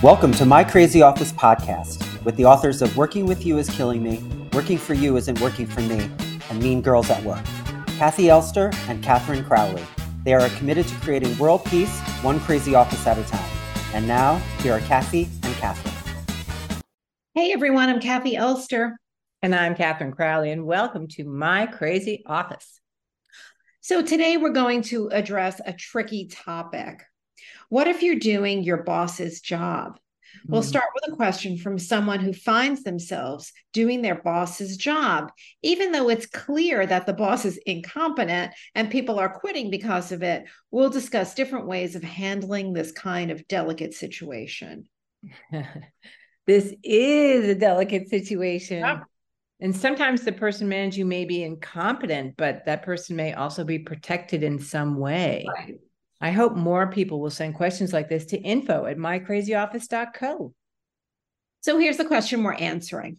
Welcome to My Crazy Office podcast with the authors of Working with You is Killing Me, Working for You Isn't Working for Me, and Mean Girls at Work. Kathi Elster and Katherine Crowley. They are committed to creating world peace, one crazy office at a time. And now, here are Kathi and Katherine. Hey everyone, I'm Kathi Elster. And I'm Katherine Crowley, and welcome to My Crazy Office. So, today we're going to address a tricky topic. What if you're doing your boss's job? Mm-hmm. We'll hmm. start with a question from someone who finds themselves doing their boss's job, even though it's clear that the boss is incompetent and people are quitting because of it. We'll discuss different ways of handling this kind of delicate situation. this is a delicate situation. Yep. And sometimes the person managing may be incompetent, but that person may also be protected in some way. Right. I hope more people will send questions like this to info at mycrazyoffice.co. So here's the question we're answering.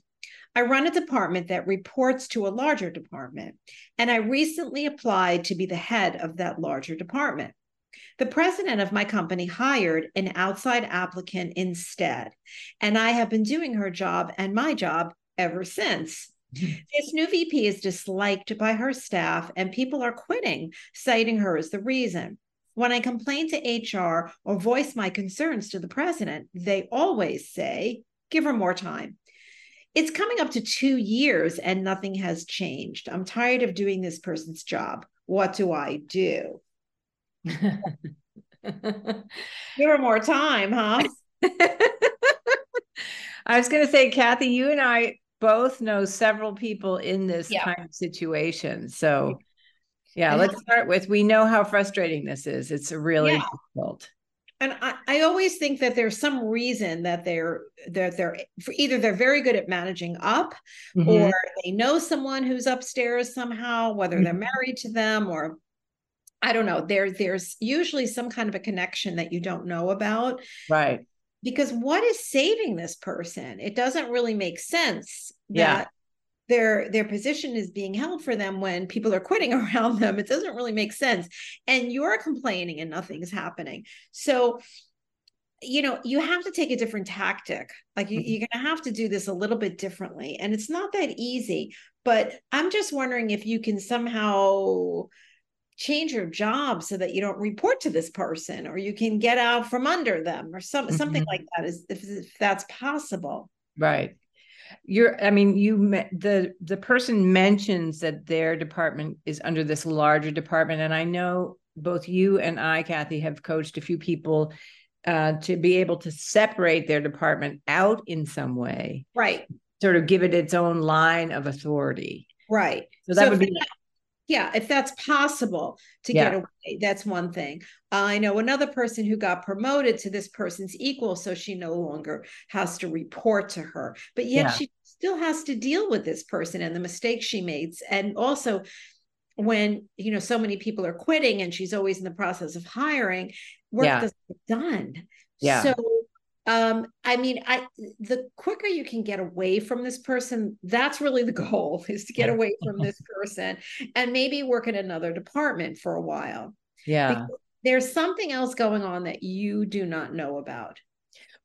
I run a department that reports to a larger department, and I recently applied to be the head of that larger department. The president of my company hired an outside applicant instead, and I have been doing her job and my job ever since. This new VP is disliked by her staff, and people are quitting, citing her as the reason. When I complain to HR or voice my concerns to the president, they always say, give her more time. It's coming up to two years and nothing has changed. I'm tired of doing this person's job. What do I do? give her more time, huh? I was going to say, Kathi, you and I both know several people in this yeah. kind of situation. So yeah, and let's start with we know how frustrating this is. It's really yeah. difficult. And I, I always think that there's some reason that they're that they're for either they're very good at managing up mm-hmm. or they know someone who's upstairs somehow, whether mm-hmm. they're married to them or I don't know. There, there's usually some kind of a connection that you don't know about. Right. Because what is saving this person? It doesn't really make sense that their their position is being held for them when people are quitting around them. It doesn't really make sense. And you're complaining and nothing's happening. So you know you have to take a different tactic. Like you, are going to have to do this a little bit differently. And it's not that easy but i'm just wondering if you can somehow change your job so that you don't report to this person or you can get out from under them or some, mm-hmm. something like that is if, if that's possible. Right you're i mean you the the person mentions that their department is under this larger department and i know both you and i kathi have coached a few people uh, to be able to separate their department out in some way. Right. Sort of give it its own line of authority. Right. So that so would be yeah if that's possible to yeah. get away that's one thing i know another person who got promoted to this person's equal so she no longer has to report to her but yet yeah. she still has to deal with this person and the mistakes she makes and also when you know so many people are quitting and she's always in the process of hiring work yeah. doesn't get done yeah so um i mean i the quicker you can get away from this person that's really the goal is to get away from this person and maybe work in another department for a while. Yeah. Because there's something else going on that you do not know about.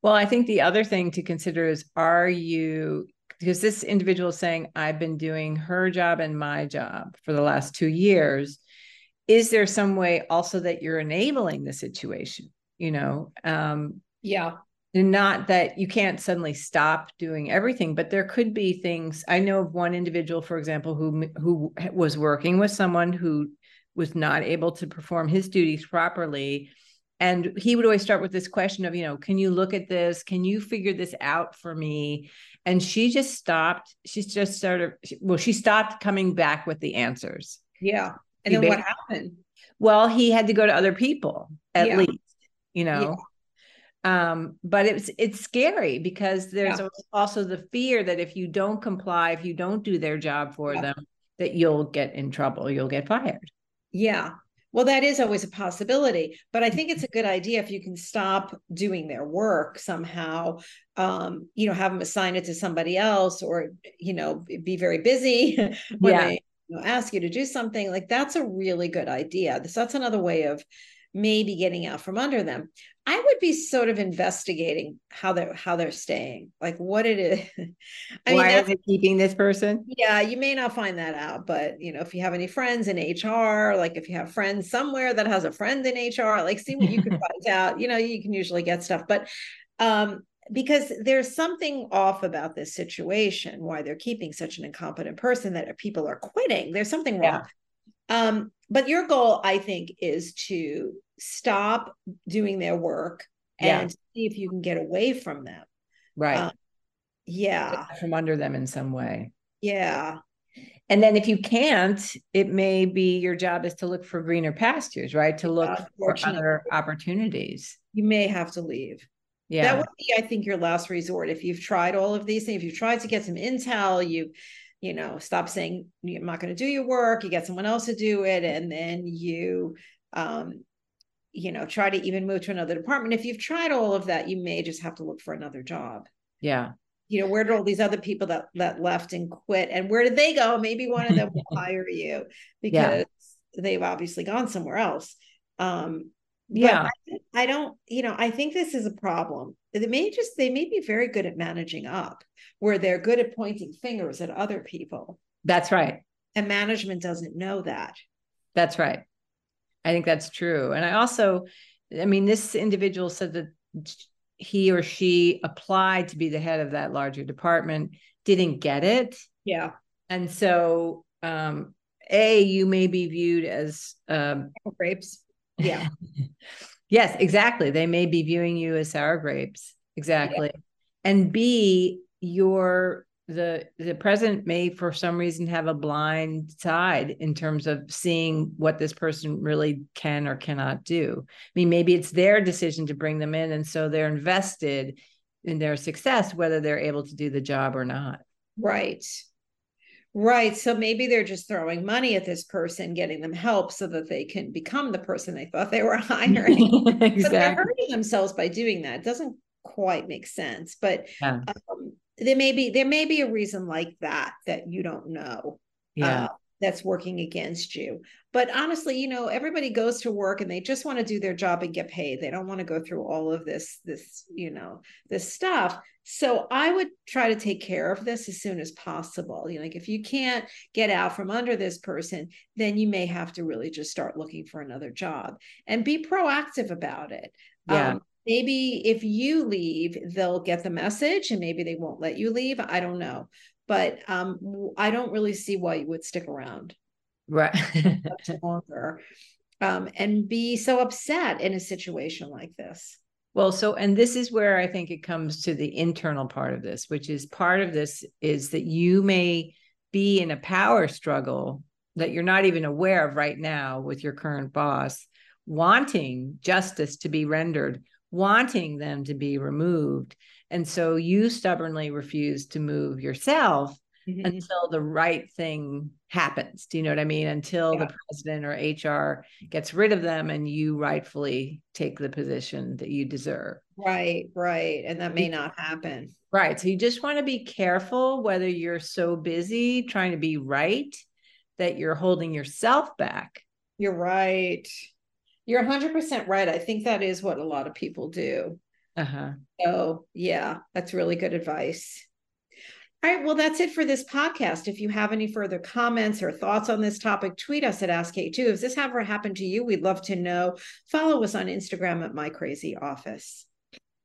Well i think the other thing to consider is are you because this individual is saying i've been doing her job and my job for the last two years. Is there some way also that you're enabling the situation you know? Um yeah not that you can't suddenly stop doing everything but there could be things i know of one individual for example who who was working with someone who was not able to perform his duties properly. And he would always start with this question of you know can you look at this? Can you figure this out for me? And she just stopped. She's just sort of well she stopped coming back with the answers. Yeah. And he then what happened? Well he had to go to other people at yeah. least you know? Yeah um, but it's it's scary because there's yeah. also the fear that if you don't comply if you don't do their job for yeah. them that you'll get in trouble you'll get fired yeah well that is always a possibility but i think it's a good idea if you can stop doing their work somehow um, you know have them assign it to somebody else or you know be very busy when yeah. they ask you to do something like that's a really good idea so that's another way of maybe getting out from under them. I would be sort of investigating how they're how they're staying, like what it is. I Why mean, are they keeping this person? Yeah, you may not find that out, but you know, if you have any friends in HR, like if you have friends somewhere that has a friend in HR, like see what you can find out. You know, you can usually get stuff, but um, because there's something off about this situation, why they're keeping such an incompetent person that people are quitting. There's something wrong. Yeah. Um, but your goal, I think, is to stop doing their work yeah. and see if you can get away from them. Right. Um, yeah. From under them in some way. Yeah. And then if you can't, it may be your job is to look for greener pastures, right? To look for other opportunities. You may have to leave. Yeah. That would be, I think, your last resort. If you've tried all of these things, if you've tried to get some intel, you you know, stop saying I'm not going to do your work, you get someone else to do it, and then you um, you know, try to even move to another department. If you've tried all of that, you may just have to look for another job. Yeah. You know, where did all these other people that that left and quit and where did they go? Maybe one of them will hire you because yeah. they've obviously gone somewhere else. Um yeah. I, I don't, you know, I think this is a problem. They may just they may be very good at managing up where they're good at pointing fingers at other people. That's right. And management doesn't know that. That's right. I think that's true. And I also, I mean, this individual said that he or she applied to be the head of that larger department, didn't get it. Yeah. And so, um, A, you may be viewed as um, grapes. Yeah. yes, exactly. They may be viewing you as sour grapes. Exactly. Yeah. And B, your the the president may for some reason have a blind side in terms of seeing what this person really can or cannot do i mean maybe it's their decision to bring them in and so they're invested in their success whether they're able to do the job or not right right so maybe they're just throwing money at this person getting them help so that they can become the person they thought they were hiring exactly. but they're hurting themselves by doing that it doesn't quite make sense but yeah. um, there may be there may be a reason like that that you don't know yeah uh, that's working against you. But honestly you know everybody goes to work and they just want to do their job and get paid. They don't want to go through all of this this you know this stuff. So i would try to take care of this as soon as possible. You know like if you can't get out from under this person then you may have to really just start looking for another job and be proactive about it. Yeah. Um, maybe if you leave they'll get the message and maybe they won't let you leave. I don't know but um, i don't really see why you would stick around. Right. Longer. Um, and be so upset in a situation like this. Well so and this is where i think it comes to the internal part of this which is part of this is that you may be in a power struggle that you're not even aware of right now with your current boss wanting justice to be rendered wanting them to be removed. And so you stubbornly refuse to move yourself mm-hmm. until the right thing happens. Do you know what I mean? Until yeah. the president or HR gets rid of them and you rightfully take the position that you deserve. Right, right. And that may not happen. Right. So you just want to be careful whether you're so busy trying to be right that you're holding yourself back. You're right. You're 100% right. I think that is what a lot of people do. Uh-huh. So, yeah, that's really good advice. All right, well, that's it for this podcast. If you have any further comments or thoughts on this topic, tweet us at AskK2. If this ever happened to you, we'd love to know. Follow us on Instagram at My Crazy Office.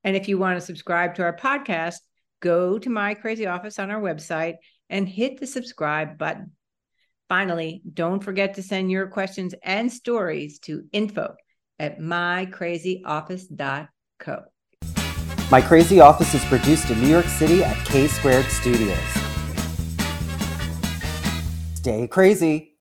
And if you want to subscribe to our podcast, go to My Crazy Office on our website and hit the subscribe button. Finally, don't forget to send your questions and stories to info at mycrazyoffice.co. My Crazy Office is produced in New York City at K Squared Studios. Stay crazy.